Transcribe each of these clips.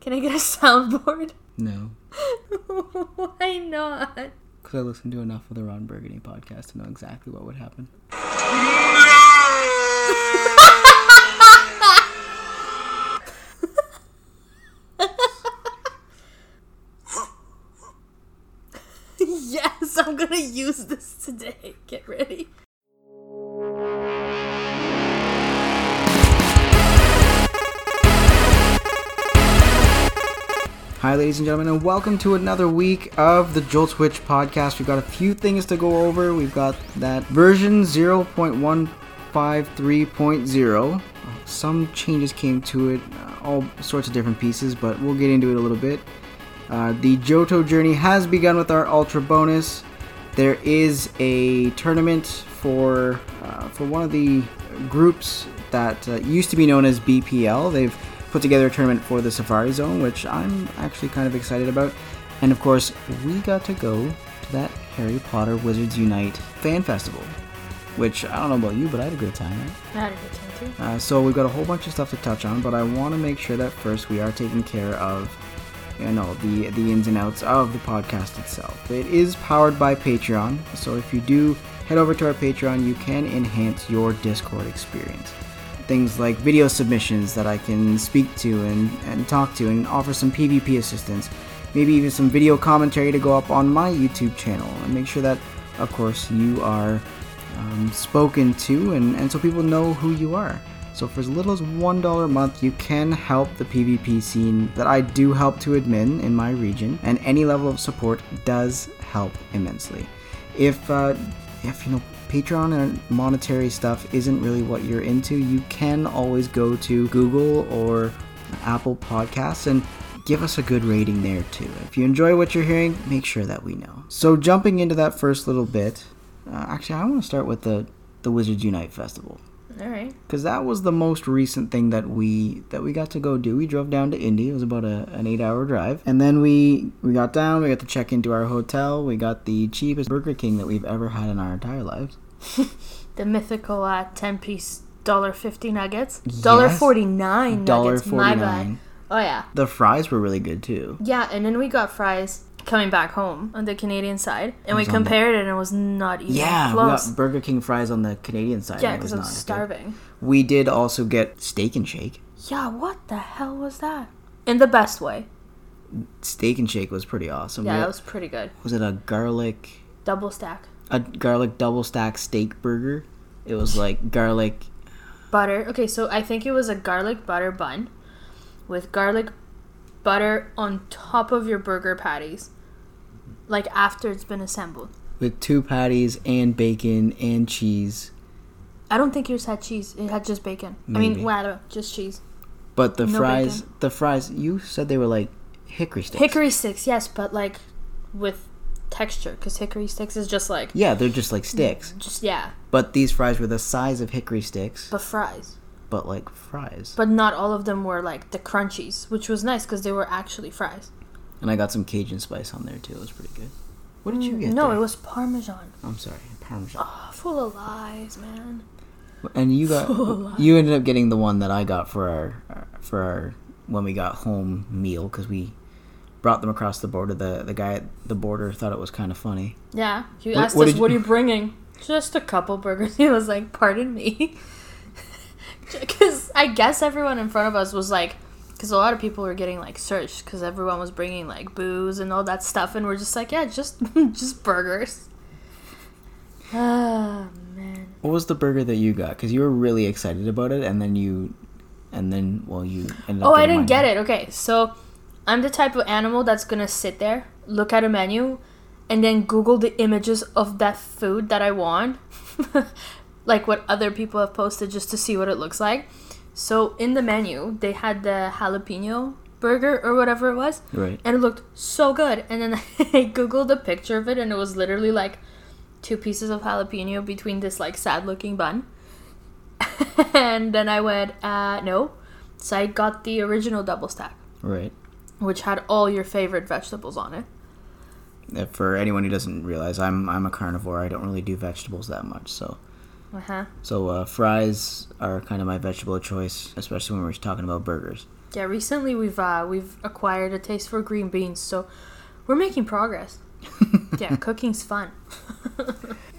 Can I get a soundboard? No, Why not? because I listened to enough of the Ron Burgundy podcast to know exactly what would happen. yes, I'm gonna use this today. Get ready. Hi, ladies and gentlemen, and welcome to another week of the Jolt Switch podcast. We've got a few things to go over. We've got that version 0.153.0. Some changes came to it, uh, all sorts of different pieces, but we'll get into it a little bit. Uh, the Johto journey has begun with our Ultra bonus. There is a tournament for uh, for one of the groups that uh, used to be known as BPL. They've put together a tournament for the Safari Zone, which I'm actually kind of excited about. And of course, we got to go to that Harry Potter Wizards Unite fan festival, which I don't know about you, but I had a good time. Right? I had a good time too. Uh, so we've got a whole bunch of stuff to touch on, but I want to make sure that first we are taking care of, you know, the the ins and outs of the podcast itself. It is powered by Patreon, so if you do head over to our Patreon, you can enhance your Discord experience. Things like video submissions that I can speak to and, and talk to and offer some PvP assistance. Maybe even some video commentary to go up on my YouTube channel and make sure that, of course, you are um, spoken to and, and so people know who you are. So for as little as $1 a month, you can help the PvP scene that I do help to admin in my region, and any level of support does help immensely. If, uh, if you know, Patreon and monetary stuff isn't really what you're into, you can always go to Google or Apple Podcasts and give us a good rating there too. If you enjoy what you're hearing, make sure that we know. So jumping into that first little bit, uh, actually, I want to start with the the Wizards Unite Festival All right. because that was the most recent thing that we that we got to go do. We drove down to Indy. It was about a, an eight hour drive, and then we we got down. We got to check into our hotel. We got the cheapest Burger King that we've ever had in our entire lives. The mythical uh, ten piece dollar fifty nuggets. Dollar Yes. forty nine nuggets. My bad. Oh yeah. The fries were really good too. Yeah, and then we got fries coming back home on the Canadian side, and we on the- compared it, and it was not even Yeah, we close. got Burger King fries on the Canadian side. yeah, because I was not good. starving. We did also get Steak and Shake. Yeah, what the hell was that? In the best way. Steak and Shake was pretty awesome. Yeah, that was pretty good. was it a garlic Double stack. a garlic double stack steak burger? It was like garlic Butter. Okay, so I think it was a garlic butter bun with garlic butter on top of your burger patties. Like after it's been assembled. with two patties and bacon and cheese. I don't think yours had cheese. It had just bacon. I mean, well, just cheese. But the No fries, bacon. the fries, you said they were like hickory sticks. Hickory sticks, yes, but like with texture, because hickory sticks is just like, Yeah, they're just like sticks. just yeah, But these fries were the size of hickory sticks, but fries. but like fries. But not all of them were like the crunchies, which was nice because they were actually fries. And I got some Cajun spice on there too. It was pretty good. What did you get? Mm, No, there? it was Parmesan. I'm sorry, Parmesan. Oh, full of lies, man. And you got you ended up getting the one that I got for our for our when we got home meal because we brought them across the border. The the guy at the border thought it was kind of funny. Yeah, he asked what us, did "What are you bringing?" Just a couple burgers. He was like, "Pardon me," because I guess everyone in front of us was like, because a lot of people were getting like searched because everyone was bringing like booze and all that stuff, and we're just like, "Yeah, just just burgers." Ah man. What was the burger that you got? Because you were really excited about it, and then you, and then well, you ended up. Oh, I didn't get it. Okay, so I'm the type of animal that's gonna sit there, look at a menu, and then Google the images of that food that I want, like what other people have posted, just to see what it looks like. So in the menu, they had the jalapeno burger or whatever it was, Right. and it looked so good. And then I googled a picture of it, and it was literally like two pieces of jalapeno between this like sad-looking bun. and then I went, uh, no. So I got the original double stack, Right. which had all your favorite vegetables on it. Uh, For anyone who doesn't realize, I'm I'm a carnivore. I don't really do vegetables that much. So Uh huh. So uh, fries are kind of my vegetable of choice, especially when we're talking about burgers. Yeah, recently we've uh, we've acquired a taste for green beans, so we're making progress. yeah, cooking's fun.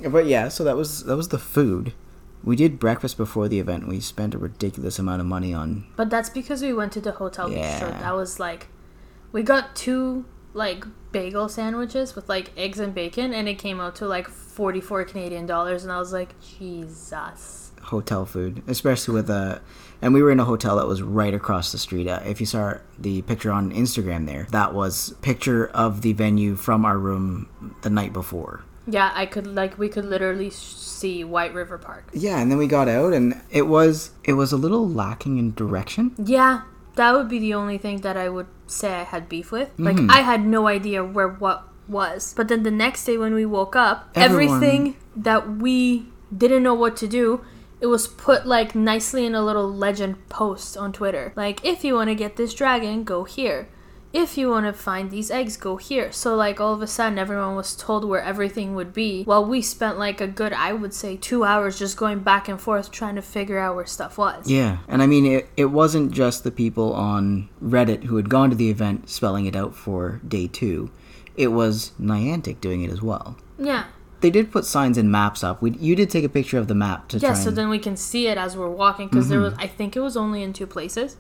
But yeah, so that was that was the food. We did breakfast before the event. We spent a ridiculous amount of money on. But that's because we went to the hotel bistro. Yeah. That was like, we got two like bagel sandwiches with like eggs and bacon, and it came out to like forty four Canadian dollars, and I was like, Jesus. hotel food, especially with a. And we were in a hotel that was right across the street. Uh, if you saw the picture on Instagram, there, that was picture of the venue from our room the night before. Yeah, I could like we could literally see White River Park. Yeah, and then we got out, and it was it was a little lacking in direction. Yeah, that would be the only thing that I would say I had beef with. Like Mhm. I had no idea where what was. But then the next day when we woke up, Everyone- everything that we didn't know what to do, it was put like nicely in a little legend post on Twitter. Like if you want to get this dragon, go here. If you want to find these eggs, go here. So like all of a sudden everyone was told where everything would be. While we spent like a good I would say 2 hours just going back and forth trying to figure out where stuff was. Yeah, and I mean it. It wasn't just the people on Reddit who had gone to the event spelling it out for day two. It was Niantic doing it as well. Yeah. They did put signs and maps up. We, you did take a picture of the map to Yeah, so and, then we can see it as we're walking because there was Mm-hmm. I think it was only in two places.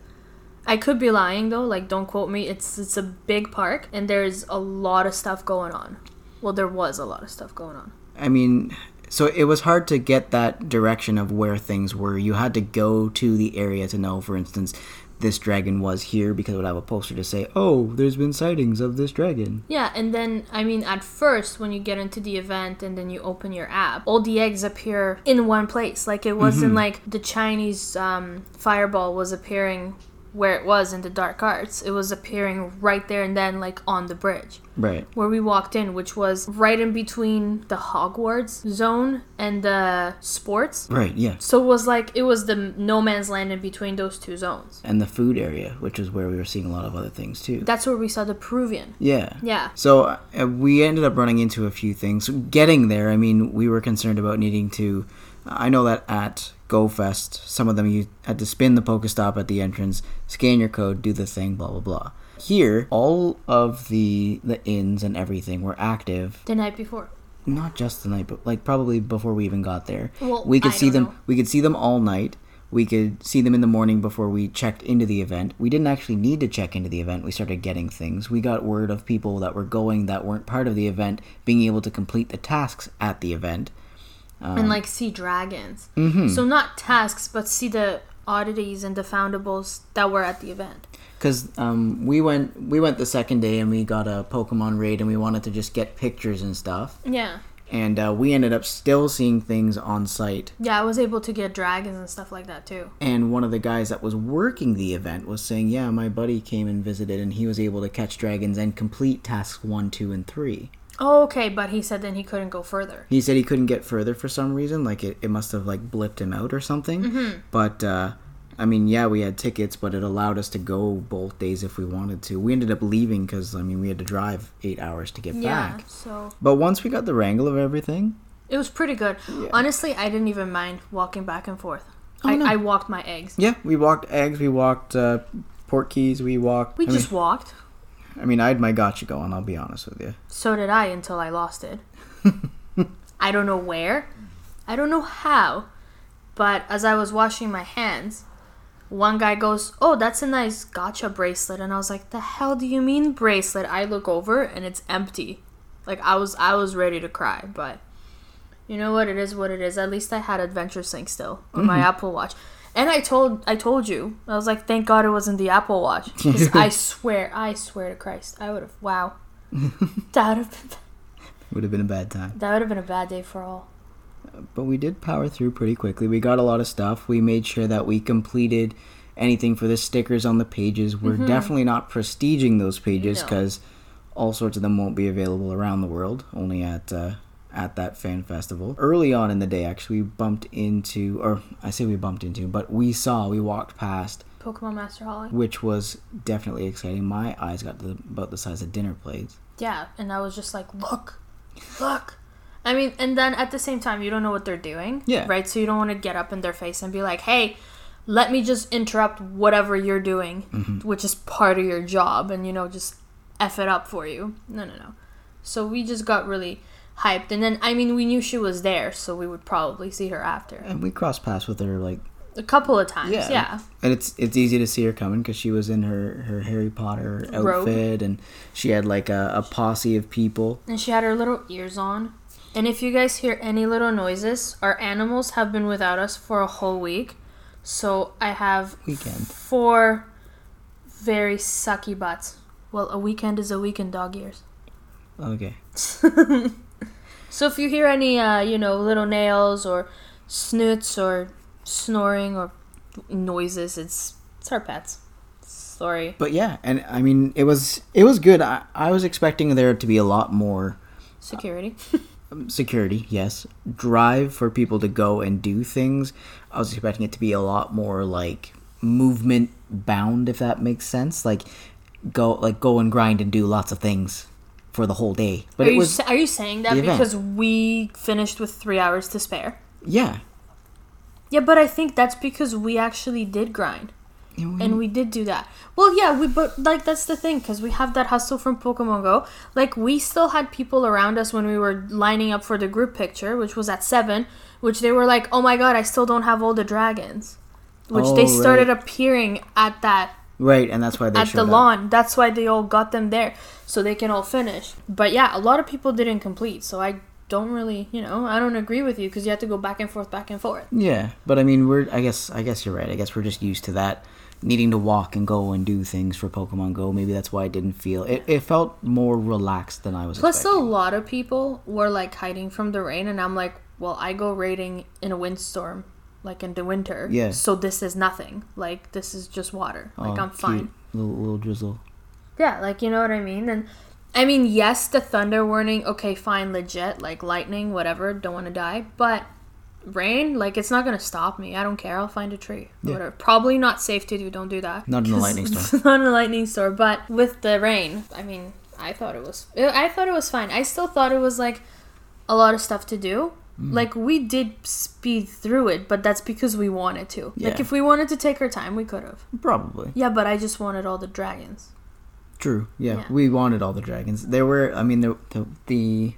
I could be lying though, like don't quote me. It's it's a big park and there's a lot of stuff going on. Well, there was a lot of stuff going on. I mean, so it was hard to get that direction of where things were. You had to go to the area to know, for instance, this dragon was here because it would have a poster to say, "Oh, there's been sightings of this dragon." Yeah, and then I mean at first when you get into the event and then you open your app, all the eggs appear in one place. Like it wasn't Mm-hmm. like the Chinese um, fireball was appearing where it was in the dark arts. It was appearing right there and then like on the bridge. Right. where we walked in, which was right in between the Hogwarts zone and the sports. Right. Yeah. So it was like it was the no man's land in between those two zones. And the food area, which is where we were seeing a lot of other things too. That's where we saw the Peruvian. Yeah. Yeah. So uh, we ended up running into a few things. Getting there, I mean, we were concerned about needing to. I know that at GoFest, some of them you had to spin the Pokestop at the entrance, scan your code, do the thing, blah blah blah. Here, all of the the inns and everything were active. The night before. Not just the night, but like probably before we even got there. Well, we could I see them. know. We could see them all night. We could see them in the morning before we checked into the event. We didn't actually need to check into the event. We started getting things. We got word of people that were going that weren't part of the event being able to complete the tasks at the event. And like see dragons. Mhm. So not tasks, but see the oddities and the foundables that were at the event. Because um, we went we went the second day and we got a Pokemon raid and we wanted to just get pictures and stuff. Yeah. And uh, we ended up still seeing things on site. Yeah, I was able to get dragons and stuff like that too. And one of the guys that was working the event was saying, "Yeah, my buddy came and visited, and he was able to catch dragons and complete tasks one, two, and three. Oh, okay, but he said then he couldn't go further. He said he couldn't get further for some reason, like it, it must have like blipped him out or something. Mm-hmm. But uh, I mean, yeah, we had tickets, but it allowed us to go both days if we wanted to. We ended up leaving because I mean we had to drive eight hours to get Yeah. back. So But once we got the wrangle of everything, It was pretty good. Honestly, I didn't even mind walking back and forth. Oh, I, no. I walked my eggs. yeah, we walked eggs, we walked uh, port keys, we walked. We I just Mean, walked. I mean, I had my gotcha going. I'll be honest with you. So did I until I lost it. I don't know where. I don't know how. But as I was washing my hands, one guy goes, Oh, that's a nice gotcha bracelet. And I was like, The hell do you mean bracelet? I look over and it's empty. Like I was I was ready to cry, but you know what, it is what it is. At least I had Adventure Sync still on my mm-hmm. Apple Watch. And I told I told you. I was like, thank God it wasn't the Apple Watch. Because I swear, I swear to Christ, I would have wow. that would have been Would have been a bad time. that would have been a bad day for all. but we did power through pretty quickly. We got a lot of stuff. We made sure that we completed anything for the stickers on the pages. We're definitely not prestiging those pages No. because all sorts of them won't be available around the world, only at uh, at that fan festival. Early on in the day, actually, we bumped into, or I say we bumped into, but we saw, we walked past, Pokemon Master Holly. which was definitely exciting. My eyes got the, about the size of dinner plates. Yeah, and I was just like, look, look. I mean, and then at the same time, you don't know what they're doing. Yeah. Right? So you don't want to get up in their face and be like, hey, let me just interrupt whatever you're doing, Mm-hmm. which is part of your job, and, you know, just F it up for you. No, no, no. So we just got really hyped. And then, I mean, we knew she was there, so we would probably see her after. And we crossed paths with her like A couple of times, yeah. And it's it's easy to see her coming because she was in her her Harry Potter outfit and she had like a, a posse of people. And she had her little ears on. And if you guys hear any little noises, our animals have been without us for a whole week. So I have Weekend. four very sucky butts. Well, a weekend is a week in dog years. Okay. So if you hear any, uh, you know, little nails or snoots or snoring or noises, it's it's our pets. Sorry. But yeah, and I mean it was it was good. I, I was expecting there to be a lot more Security. um, security, yes. Drive for people to go and do things. I was expecting it to be a lot more like movement bound, if that makes sense. Like go like go and grind and do lots of things for the whole day. But are it you was sa- are you saying that because we finished with three hours to spare? yeah. Yeah, but I think that's because we actually did grind. You know, and we did do that. Well, yeah, we but like that's the thing because we have that hustle from Pokemon Go. Like we still had people around us when we were lining up for the group picture, which was at seven. Which they were like, "Oh my god, I still don't have all the dragons," which Oh, they started right. appearing at that Right, and that's why they at the up. lawn. That's why they all got them there so they can all finish. But yeah, a lot of people didn't complete, so I don't really, you know, I don't agree with you because you have to go back and forth, back and forth. Yeah, but I mean, we're. I guess. I guess you're right. I guess we're just used to that, needing to walk and go and do things for Pokemon Go. Maybe that's why I didn't feel. It, it felt more relaxed than I was. Plus, a lot of people were like hiding from the rain, and I'm like, well, I go raiding in a windstorm, like in the winter. Yeah. So this is nothing. Like this is just water. Like Oh, I'm fine. Little, little drizzle. Yeah, like you know what I mean. And I mean, yes, the thunder warning. Okay, fine, legit. Like lightning, whatever. Don't want to die, but rain, like it's not gonna stop me. I don't care. I'll find a tree. Yeah. Whatever. Probably not safe to do. Don't do that. Not in a lightning storm. not in a lightning storm, but with the rain, I mean, I thought it was. I thought it was fine. I still thought it was like a lot of stuff to do. Mm. Like we did speed through it, but that's because we wanted to. Like if we wanted to take our time, we could have. Probably. Yeah, but I just wanted all the dragons. True. Yeah, Yeah. we wanted all the dragons. There were. I mean, the the, the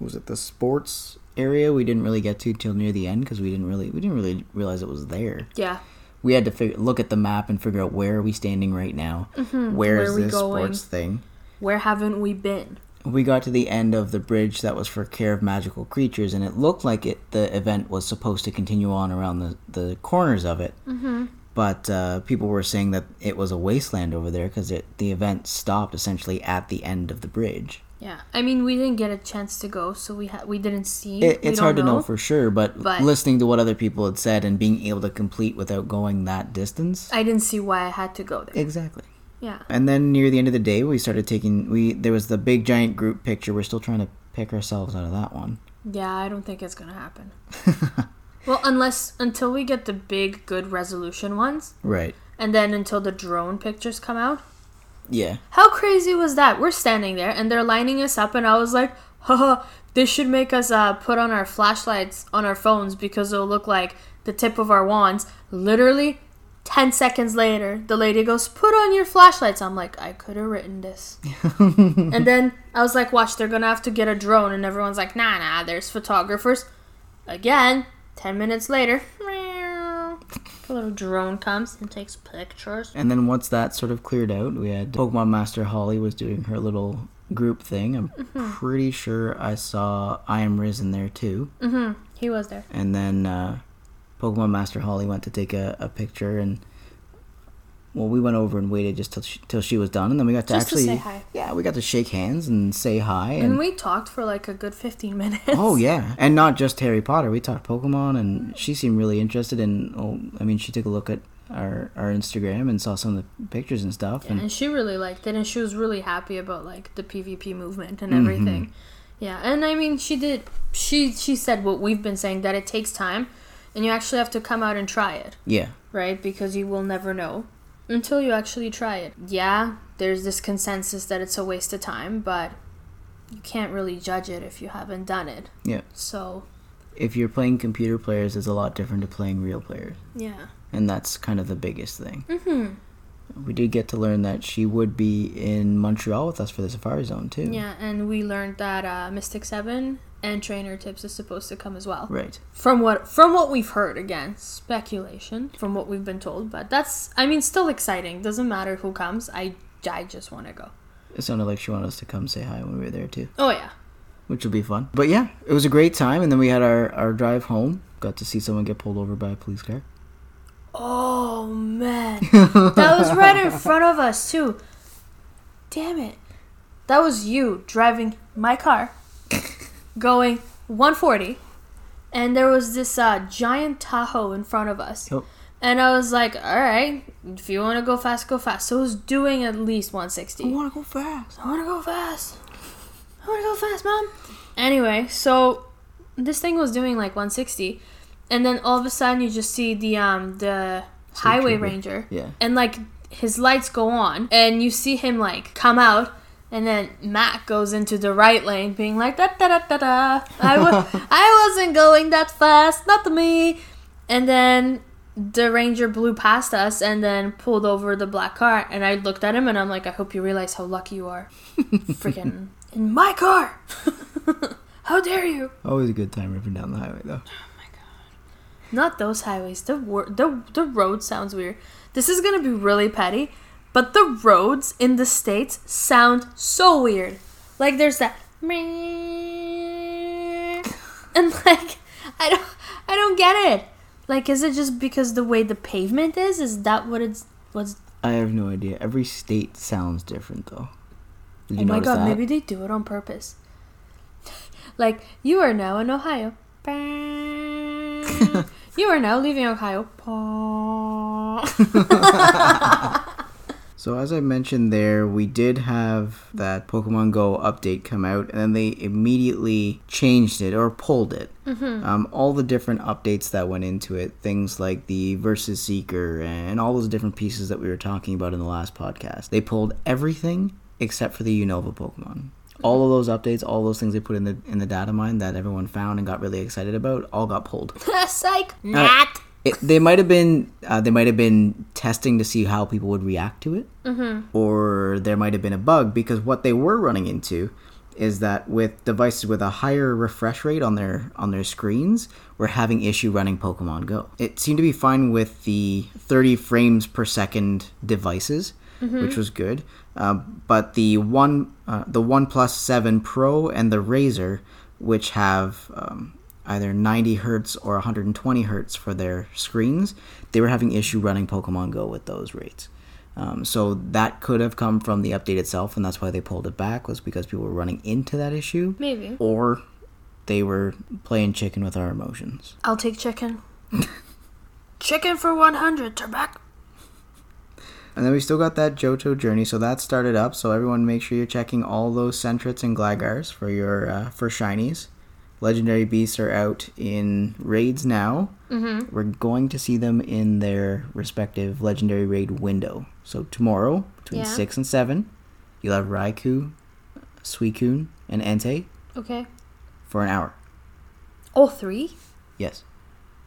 was it the sports area we didn't really get to till near the end because we didn't really we didn't really realize it was there. Yeah. We had to figure, look at the map and figure out where are we standing right now. Mm-hmm. Where is are this sports thing? Where haven't we been? We got to the end of the bridge that was for care of magical creatures and it looked like it the event was supposed to continue on around the, the corners of it mm-hmm. but uh, people were saying that it was a wasteland over there because the event stopped essentially at the end of the bridge Yeah. I mean, we didn't get a chance to go, so we ha- we didn't see. it, it's hard to know for sure but, But- listening to what other people had said and being able to complete without going that distance I didn't see why I had to go there. exactly Yeah. and then near the end of the day we started taking we there was the big giant group picture we're still trying to pick ourselves out of that one Yeah, I don't think it's gonna happen. well, unless until we get the big good resolution ones, right and then until the drone pictures come out. yeah How crazy was that? We're standing there and they're lining us up, and I was like, haha, this should make us uh, put on our flashlights on our phones because it'll look like the tip of our wands. Literally, 10 seconds later, the lady goes, put on your flashlights. I'm like, I could have written this. and then I was like, watch, they're gonna have to get a drone, and everyone's like, nah, nah, there's photographers. Again, 10 minutes later, meow, a little drone comes and takes pictures. And then once that sort of cleared out, we had Pokemon Master Holly was doing her little group thing. I'm Mm-hmm. pretty sure I saw I Am Risen there too. Mm-hmm. He was there. And then uh, Pokemon Master Holly went to take a, a picture and. Well, we went over and waited just till she, till she was done, and then we got to Just to actually, say hi. yeah, we got to shake hands and say hi. And And, we talked for like a good 15 minutes. oh yeah, and not just Harry Potter. We talked Pokemon, and she seemed really interested. in. oh, I mean, she took a look at our our Instagram and saw some of the pictures and stuff. And And she really liked it and she was really happy about like the PvP movement and Mm-hmm. everything. Yeah, and I mean she did she she said what we've been saying that it takes time and you actually have to come out and try it, yeah, right? Because you will never know until you actually try it. Yeah, there's this consensus that it's a waste of time, but you can't really judge it if you haven't done it. Yeah. So If you're playing computer players, it's a lot different to playing real players, yeah. and that's kind of the biggest thing. Mhm. We did get to learn that she would be in Montreal with us for the Safari Zone too. Yeah, and we learned that uh, Mystic Seven and Trainer Tips is supposed to come as well. Right. From what from what we've heard, again, speculation from what we've been told, but that's I mean still exciting. Doesn't matter who comes. I I just want to go. It sounded like she wanted us to come say hi when we were there too, Oh yeah. which will be fun. But yeah, it was a great time, and then we had our our drive home. Got to see someone get pulled over by a police car. Oh man, that was right in front of us too. Damn it, that was you driving my car, going 140, and there was this uh, giant Tahoe in front of us. Yep. And I was like, all right, if you want to go fast, go fast. So it was doing at least 160. I want to go fast. I want to go fast. I want to go fast, mom. Anyway, so this thing was doing like 160, and then all of a sudden you just see the um the highway ranger, Yeah. and like his lights go on, and you see him like come out. And then Matt goes into the right lane, being like da da da da da. I wa- I wasn't going that fast, not me. And then the ranger blew past us and then pulled over the black car. And I looked at him and I'm like, I hope you realize how lucky you are. Freaking in my car. how dare you? Always a good time ripping down the highway though. Not those highways. The wor- the the road sounds weird. This is gonna be really petty, but the roads in the states sound so weird. Like there's that and like I don't I don't get it. Like is it just because the way the pavement is? Is that what it's what's I have no idea. Every state sounds different though. Did oh you Oh my god, that? maybe they do it on purpose. like you are now in Ohio. you are now leaving Ohio. So as I mentioned there, we did have that Pokemon Go update come out, and then they immediately changed it or pulled it. Um, all the different updates that went into it, things like the Versus Seeker and all those different pieces that we were talking about in the last podcast, they pulled everything except for the Unova Pokemon. All of those updates, all those things they put in the in the data mine that everyone found and got really excited about, all got pulled. Psych. Not. It, they might have been uh, they might have been testing to see how people would react to it, or there might have been a bug because what they were running into is that with devices with a higher refresh rate on their on their screens, we're having issue running Pokemon Go. It seemed to be fine with the 30 frames per second devices, which was good. Um, but the one uh, the OnePlus Seven Pro and the Razer, which have um, either 90 hertz or 120 hertz for their screens, they were having issue running Pokemon Go with those rates. Um, so that could have come from the update itself, and that's why they pulled it back was because people were running into that issue, Maybe. or they were playing chicken with our emotions. I'll take chicken. chicken for 100. Turn back. And then we still got that Johto journey, so that started up. So everyone, make sure you're checking all those Sentrets and Gligars for your uh, for shinies. Legendary beasts are out in raids now. Mm-hmm. We're going to see them in their respective legendary raid window. So tomorrow, between Yeah. six and seven, you'll have Raikou, Suicune, and Entei Okay. for an hour. All three? Yes,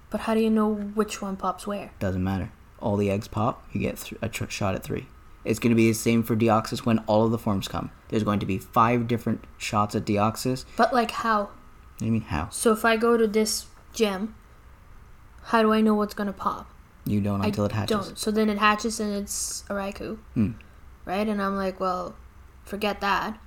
But how do you know which one pops where? doesn't matter. All the eggs pop, you get th- a tr- shot at three. It's going to be the same for Deoxys when all of the forms come. There's going to be five different shots at Deoxys. But like how? What do you mean how? So if I go to this gem, how do I know what's gonna pop? You don't until I it hatches. don't. So then it hatches and it's a Raikou. Hmm. Right? And I'm like, well, forget that.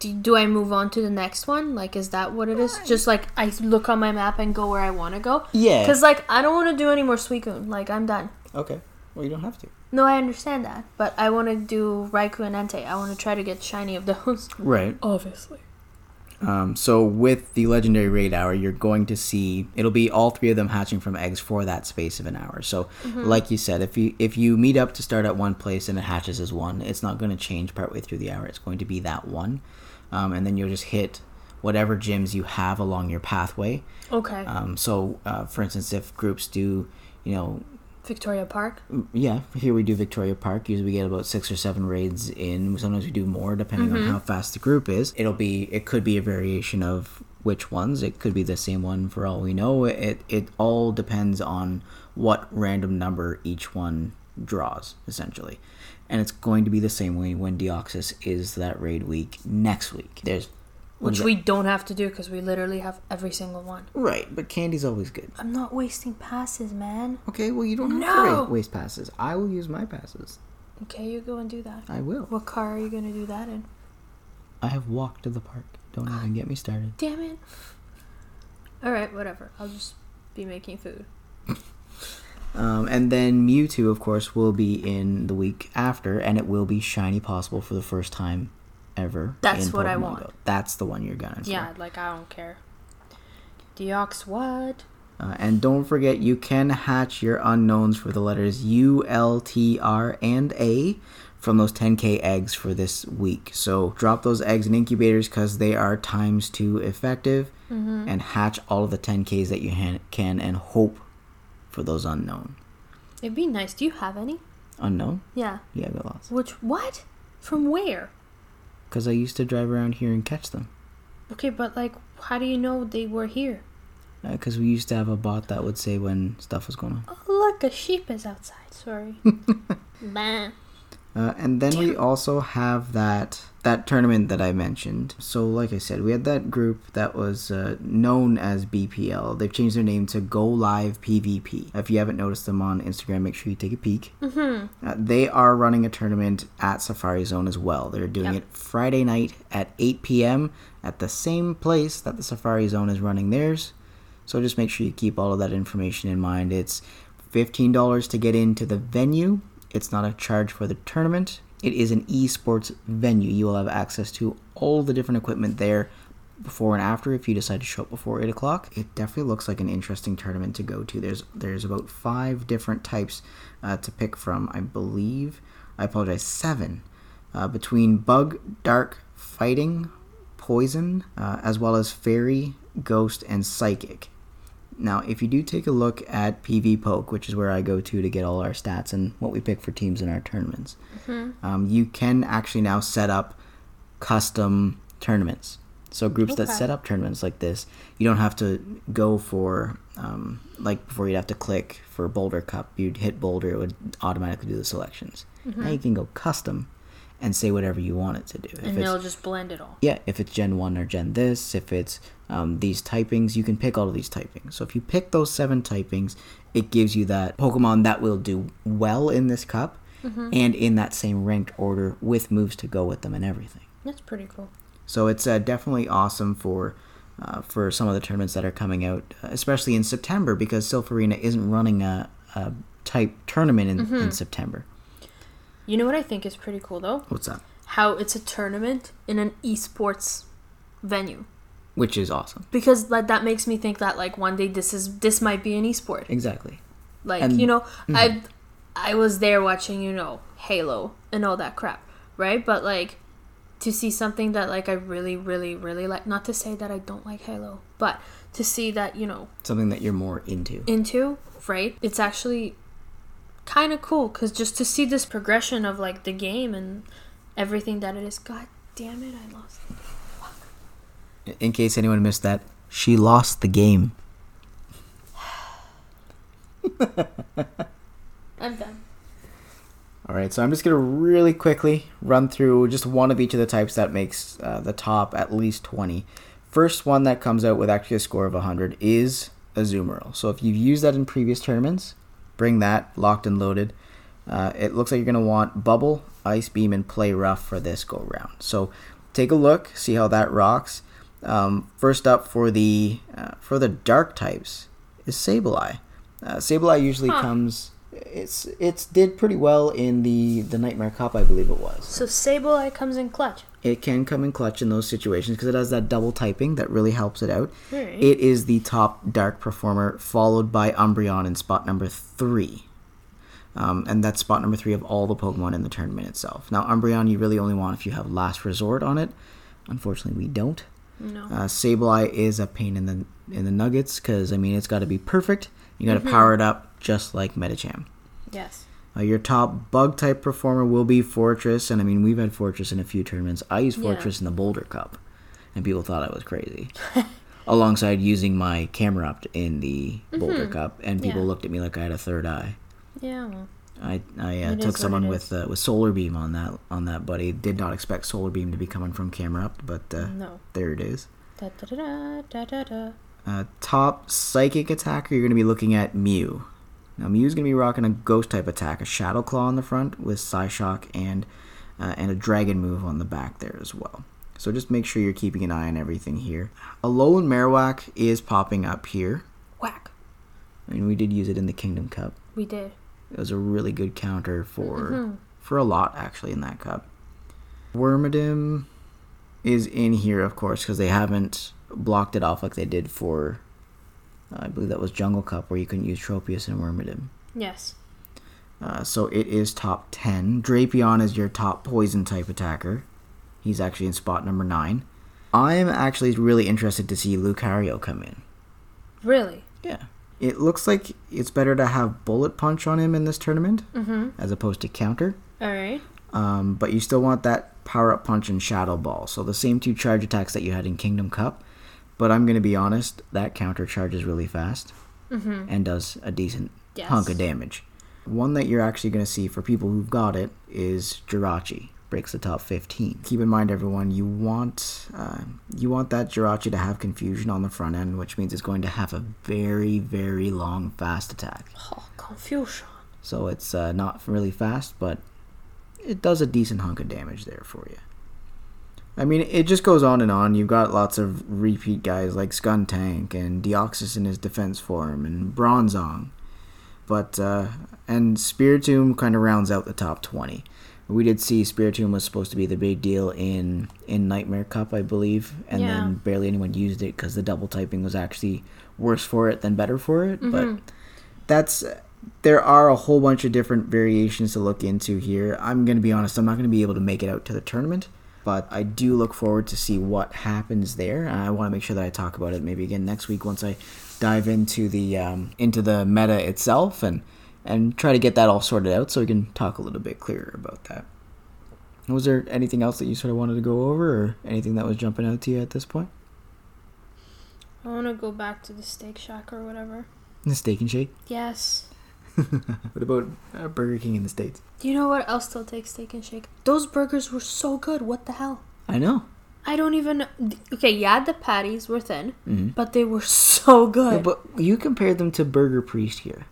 Do, do I move on to the next one? Like, is that what it is? Just like I look on my map and go where I want to go? Yeah. Because, like, I don't want to do any more Suicune. Like, I'm done. Okay. Well, you don't have to. No, I understand that. But I want to do Raikou and Entei. I want to try to get shiny of those. Right. Obviously. Um, so with the legendary raid hour, you're going to see it'll be all three of them hatching from eggs for that space of an hour. So, like you said, if you if you meet up to start at one place and it hatches as one, it's not going to change partway through the hour. It's going to be that one, um, and then you'll just hit whatever gyms you have along your pathway. Okay. Um, so, uh, for instance, if groups do, you know, Victoria Park. Yeah, here we do Victoria Park. Usually we get about six or seven raids in. Sometimes we do more depending on how fast the group is. It'll be it could be a variation of which ones. It could be the same one for all we know. It it all depends on what random number each one draws essentially. And it's going to be the same way when Deoxys is that raid week next week. There's Which we don't have to do because we literally have every single one. right, but candy's always good. I'm not wasting passes, man. Okay, well you don't have to No! wa- waste passes. I will use my passes. Okay, you go and do that. I will. What car are you gonna do that in? I have walked to the park. Don't even get me started. Damn it. Alright, whatever. I'll just be making food. Um, and then Mewtwo, of course, will be in the week after, and it will be shiny possible for the first time ever. That's what I want. Go. That's the one you're gonna. Yeah, like I don't care. Deox what? Uh, and don't forget, you can hatch your unknowns for the letters U, L, T, R, and A from those 10k eggs for this week. So drop those eggs in incubators because they are times two effective, Mm-hmm. and hatch all of the 10ks that you han- can, and hope for those unknown. It'd be nice. Do you have any? Unknown? Yeah. Yeah, I got lots. Which what? From where? Because I used to drive around here and catch them. Okay, but like how do you know they were here? Uh, because we used to have a bot that would say when stuff was going on. Oh look, a sheep is outside. Sorry. Uh, and then we also have that that tournament that I mentioned. So, like I said, we had that group that was uh, known as BPL. They've changed their name to Go Live PvP. If you haven't noticed them on Instagram, make sure you take a peek. Mm-hmm. Uh, they are running a tournament at Safari Zone as well. They're doing Yep. it Friday night at 8 p.m. at the same place that the Safari Zone is running theirs. So just make sure you keep all of that information in mind. It's $15 to get into the venue. It's not a charge for the tournament. It is an esports venue. You will have access to all the different equipment there before and after if you decide to show up before 8 o'clock. It definitely looks like an interesting tournament to go to. There's there's about five different types uh, to pick from, I believe. I apologize, seven. Uh, between bug, dark, fighting, poison, uh, as well as fairy, ghost, and psychic. Now, if you do take a look at PvPoke, which is where I go to to get all our stats and what we pick for teams in our tournaments, um, you can actually now set up custom tournaments. So groups that set up tournaments like this, you don't have to go for um, like before you'd have to click for Boulder Cup. You'd hit Boulder, it would automatically do the selections. Now you can go custom and say whatever you want it to do. If And they'll just blend it all. yeah, if it's Gen 1 or Gen this, if it's um, these typings, you can pick all of these typings. So if you pick those seven typings, it gives you that Pokemon that will do well in this cup and in that same ranked order with moves to go with them and everything. That's pretty cool. So it's uh, definitely awesome for uh, for some of the tournaments that are coming out, especially in September because Silph Arena isn't running a, a type tournament in, in September. You know what I think is pretty cool though? What's that? How it's a tournament in an esports venue. Which is awesome. Because like that makes me think that like one day this is this might be an esport. Exactly. Like And- you know, mm-hmm. I I was there watching you know Halo and all that crap, right? But like to see something that like I really really really like. Not to say that I don't like Halo, but to see that you know Something that you're more into. into right, it's actually kind of cool because just to see this progression of like the game and everything that it is. God damn it, I lost. In case anyone missed that, she lost the game. I'm done. All right, so I'm just gonna really quickly run through just one of each of the types that makes uh, the top at least 20. First one that comes out with actually a score of 100 is Azumarill. So if you've used that in previous tournaments, bring that locked and loaded. Uh, it looks like you're gonna want Bubble, Ice Beam, and Play Rough for this go round. So take a look, see how that rocks. Um, first up for the uh, for the dark types is Sableye. Uh, Sableye usually Huh. comes. It's it's did pretty well in the the Nightmare Cup, I believe it was. So Sableye comes in clutch. It can come in clutch in those situations because it has that double typing that really helps it out. Alright. It is the top dark performer, followed by Umbreon in spot number three. Um, and that's spot number three of all the Pokemon in the tournament itself. Now, Umbreon, you really only want if you have Last Resort on it. Unfortunately, we don't. No. Uh, Sableye is a pain in the in the nuggets because I mean it's got to be perfect. You got to power it up just like Medicham. Yes. Uh, your top bug type performer will be Forretress, and I mean we've had Forretress in a few tournaments. I used Yeah. Forretress in the Boulder Cup, and people thought I was crazy. Alongside using my Camerupt in the Boulder Cup, and people Mm-hmm. Yeah. looked at me like I had a third eye. Yeah. Well, I I uh, took someone with uh, with solar beam on that on that buddy. Did not expect solar beam to be coming from Camerupt, but uh, no. there it is. Da da da da da da. Uh, top psychic attacker, you're going to be looking at Mew. Now Mew's going to be rocking a ghost type attack, a Shadow Claw on the front with Psyshock and uh, and a Dragon move on the back there as well. So just make sure you're keeping an eye on everything here. Alolan Marowak is popping up here. Whack. I mean, we did use it in the Kingdom Cup. We did. It was a really good counter for Mhm. for a lot actually in that cup. Wormadam is in here, of course, because they haven't blocked it off like they did for. I believe that was Jungle Cup where you couldn't use Tropius and Wormadam. Yes. Uh, so it is top 10. Drapion is your top poison type attacker. He's actually in spot number 9. I'm actually really interested to see Lucario come in. Really. Yeah. It looks like it's better to have Bullet Punch on him in this tournament Mm-hmm. as opposed to Counter. All right. Um, but you still want that Power Up Punch and Shadow Ball. So the same two charge attacks that you had in Kingdom Cup. But I'm going to be honest, that counter charges really fast Mm-hmm. and does a decent Yes. hunk of damage. One that you're actually going to see for people who've got it is Jirachi. Breaks the top 15. Keep in mind, everyone, you want uh, you want that Jirachi to have confusion on the front end, which means it's going to have a very, very long fast attack. Oh, confusion. So it's uh, not really fast, but it does a decent hunk of damage there for you. I mean, it just goes on and on. You've got lots of repeat guys like Skuntank and Deoxys in his defense form and Bronzong. But, uh, and Spiritomb kind of rounds out the top 20. We did see Spiritomb was supposed to be the big deal in, in Nightmare Cup, I believe, and Yeah. then barely anyone used it because the double typing was actually worse for it than better for it. But that's there are a whole bunch of different variations to look into here. I'm going to be honest, I'm not going to be able to make it out to the tournament, but I do look forward to see what happens there. I want to make sure that I talk about it maybe again next week once I dive into the um, into the meta itself and and try to get that all sorted out so we can talk a little bit clearer about that. Was there anything else that you sort of wanted to go over or anything that was jumping out to you at this point? I want to go back to the Steak Shack or whatever. The steak and shake? Yes. What about uh, Burger King in the States? Do you know what else still takes Steak and Shake? Those burgers were so good. What the hell? I know. I don't even. Okay, yeah, the patties were thin, hmm but they were so good. Yeah, but you compared them to Burger Priest here.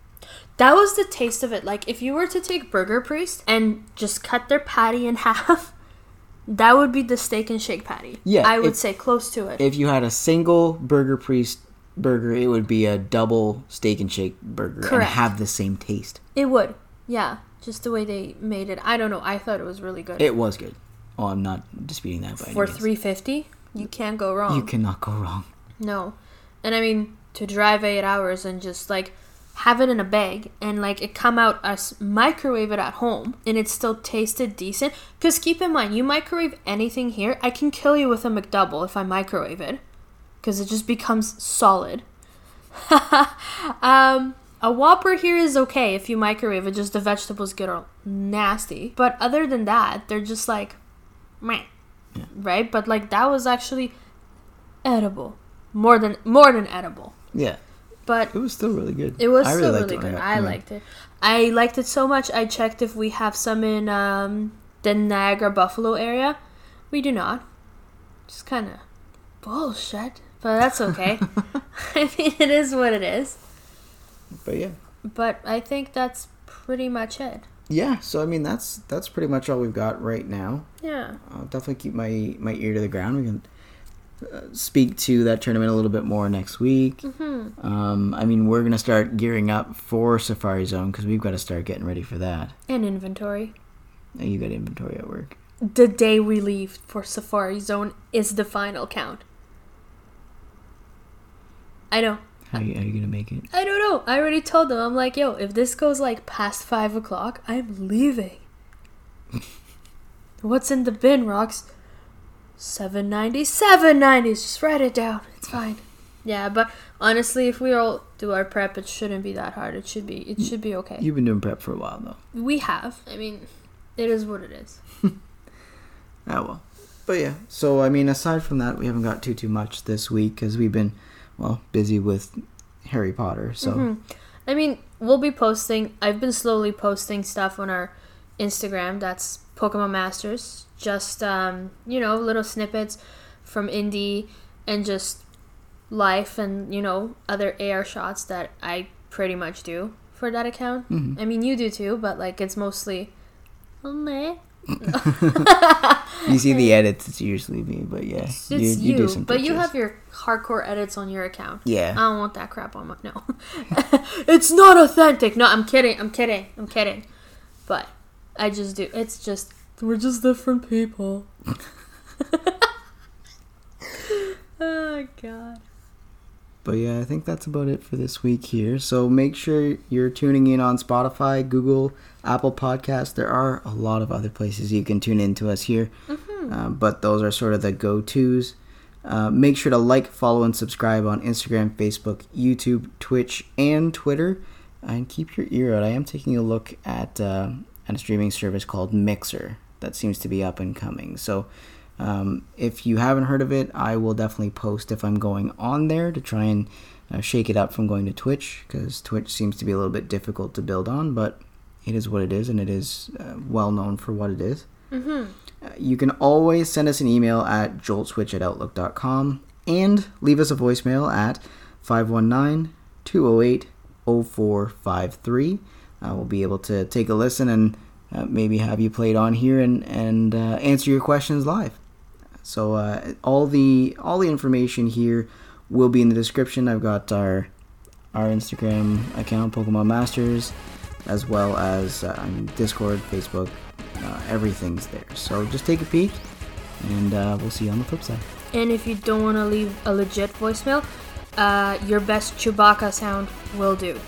that was the taste of it. Like, if you were to take Burger Priest and just cut their patty in half, that would be the Steak and Shake patty. Yeah, I would if- say close to it. If you had a single Burger Priest burger, it would be a double steak and shake burger and have the same taste. it would. Yeah, just the way they made it. I don't know. I thought it was really good. It was good. Oh, I'm not disputing that by For three fifty, you can't go wrong. You cannot go wrong. No. And I mean, to drive eight hours and just like have it in a bag and like it come out as microwave it at home and it still tasted decent. Because keep in mind, you microwave anything here, I can kill you with a McDouble if I microwave it. Because it just becomes solid. um, a Whopper here is okay if you microwave it, just the vegetables get all nasty. But other than that, they're just like, meh. Yeah. Right? But like that was actually edible. More than more than edible. Yeah, But it was still really good. it was I still liked really good. got I liked it. I liked it so much. I checked if we have some in um, the Niagara Buffalo area. We do not. Just kind of bullshit, but that's okay. I mean, it is what it is. But yeah, But I think that's pretty much it. yeah. So I mean, that's that's pretty much all we've got right now. Yeah. I'll definitely keep my my ear to the ground. We can uh, speak to that tournament a little bit more next week. hmm Um, I mean, we're gonna start gearing up for Safari Zone because we've got to start getting ready for that. And inventory. You got inventory at work. The day we leave for Safari Zone is the final count. I know. How you, how you gonna make it? I don't know. I already told them. I'm like, yo, if this goes like past five o'clock, I'm leaving. What's in the bin, Rocks? Seven ninety. Seven ninety. Just write it down. It's fine. Yeah, but honestly, if we all do our prep, it shouldn't be that hard. It should be. It should be okay. You've been doing prep for a while though. We have. I mean, it is what it is. Ah well. But yeah, so I mean, aside from that, we haven't got too too much this week because we've been well busy with Harry Potter. So Mhm. I mean, we'll be posting. I've been slowly posting stuff on our Instagram. That's Pokemon Masters. Just um, you know, little snippets from Indy and just life and you know other AR shots that I pretty much do for that account. Mhm. I mean, you do too, but like it's mostly. You see the edits, it's usually me. But yeah, It's you, do some but you have your hardcore edits on your account. Yeah. I don't want that crap on my no. it's not authentic. No, I'm kidding. I'm kidding. I'm kidding. But I just do. It's just we're just different people. oh god. But yeah, I think that's about it for this week here. So make sure you're tuning in on Spotify, Google, Apple Podcasts. There are a lot of other places you can tune in to us here, uh, but those are sort of the go tos. Uh, make sure to like, follow, and subscribe on Instagram, Facebook, YouTube, Twitch, and Twitter. And keep your ear out. I am taking a look at, uh, at a streaming service called Mixer that seems to be up and coming. So um, if you haven't heard of it, I will definitely post if I'm going on there to try and uh, shake it up from going to Twitch because Twitch seems to be a little bit difficult to build on, but it is what it is and it is uh, well known for what it is. Mhm. Uh, you can always send us an email at joltswitch at outlook.com and leave us a voicemail at 519 208 0453. Uh, we'll be able to take a listen and uh, maybe have you played on here and, and uh, answer your questions live. So uh, all the all the information here will be in the description. I've got our our Instagram account, Pokemon Masters, as well as uh, Discord, Facebook, uh, everything's there. So just take a peek, and uh, we'll see you on the flip side. And if you don't want to leave a legit voicemail, uh, your best Chewbacca sound will do.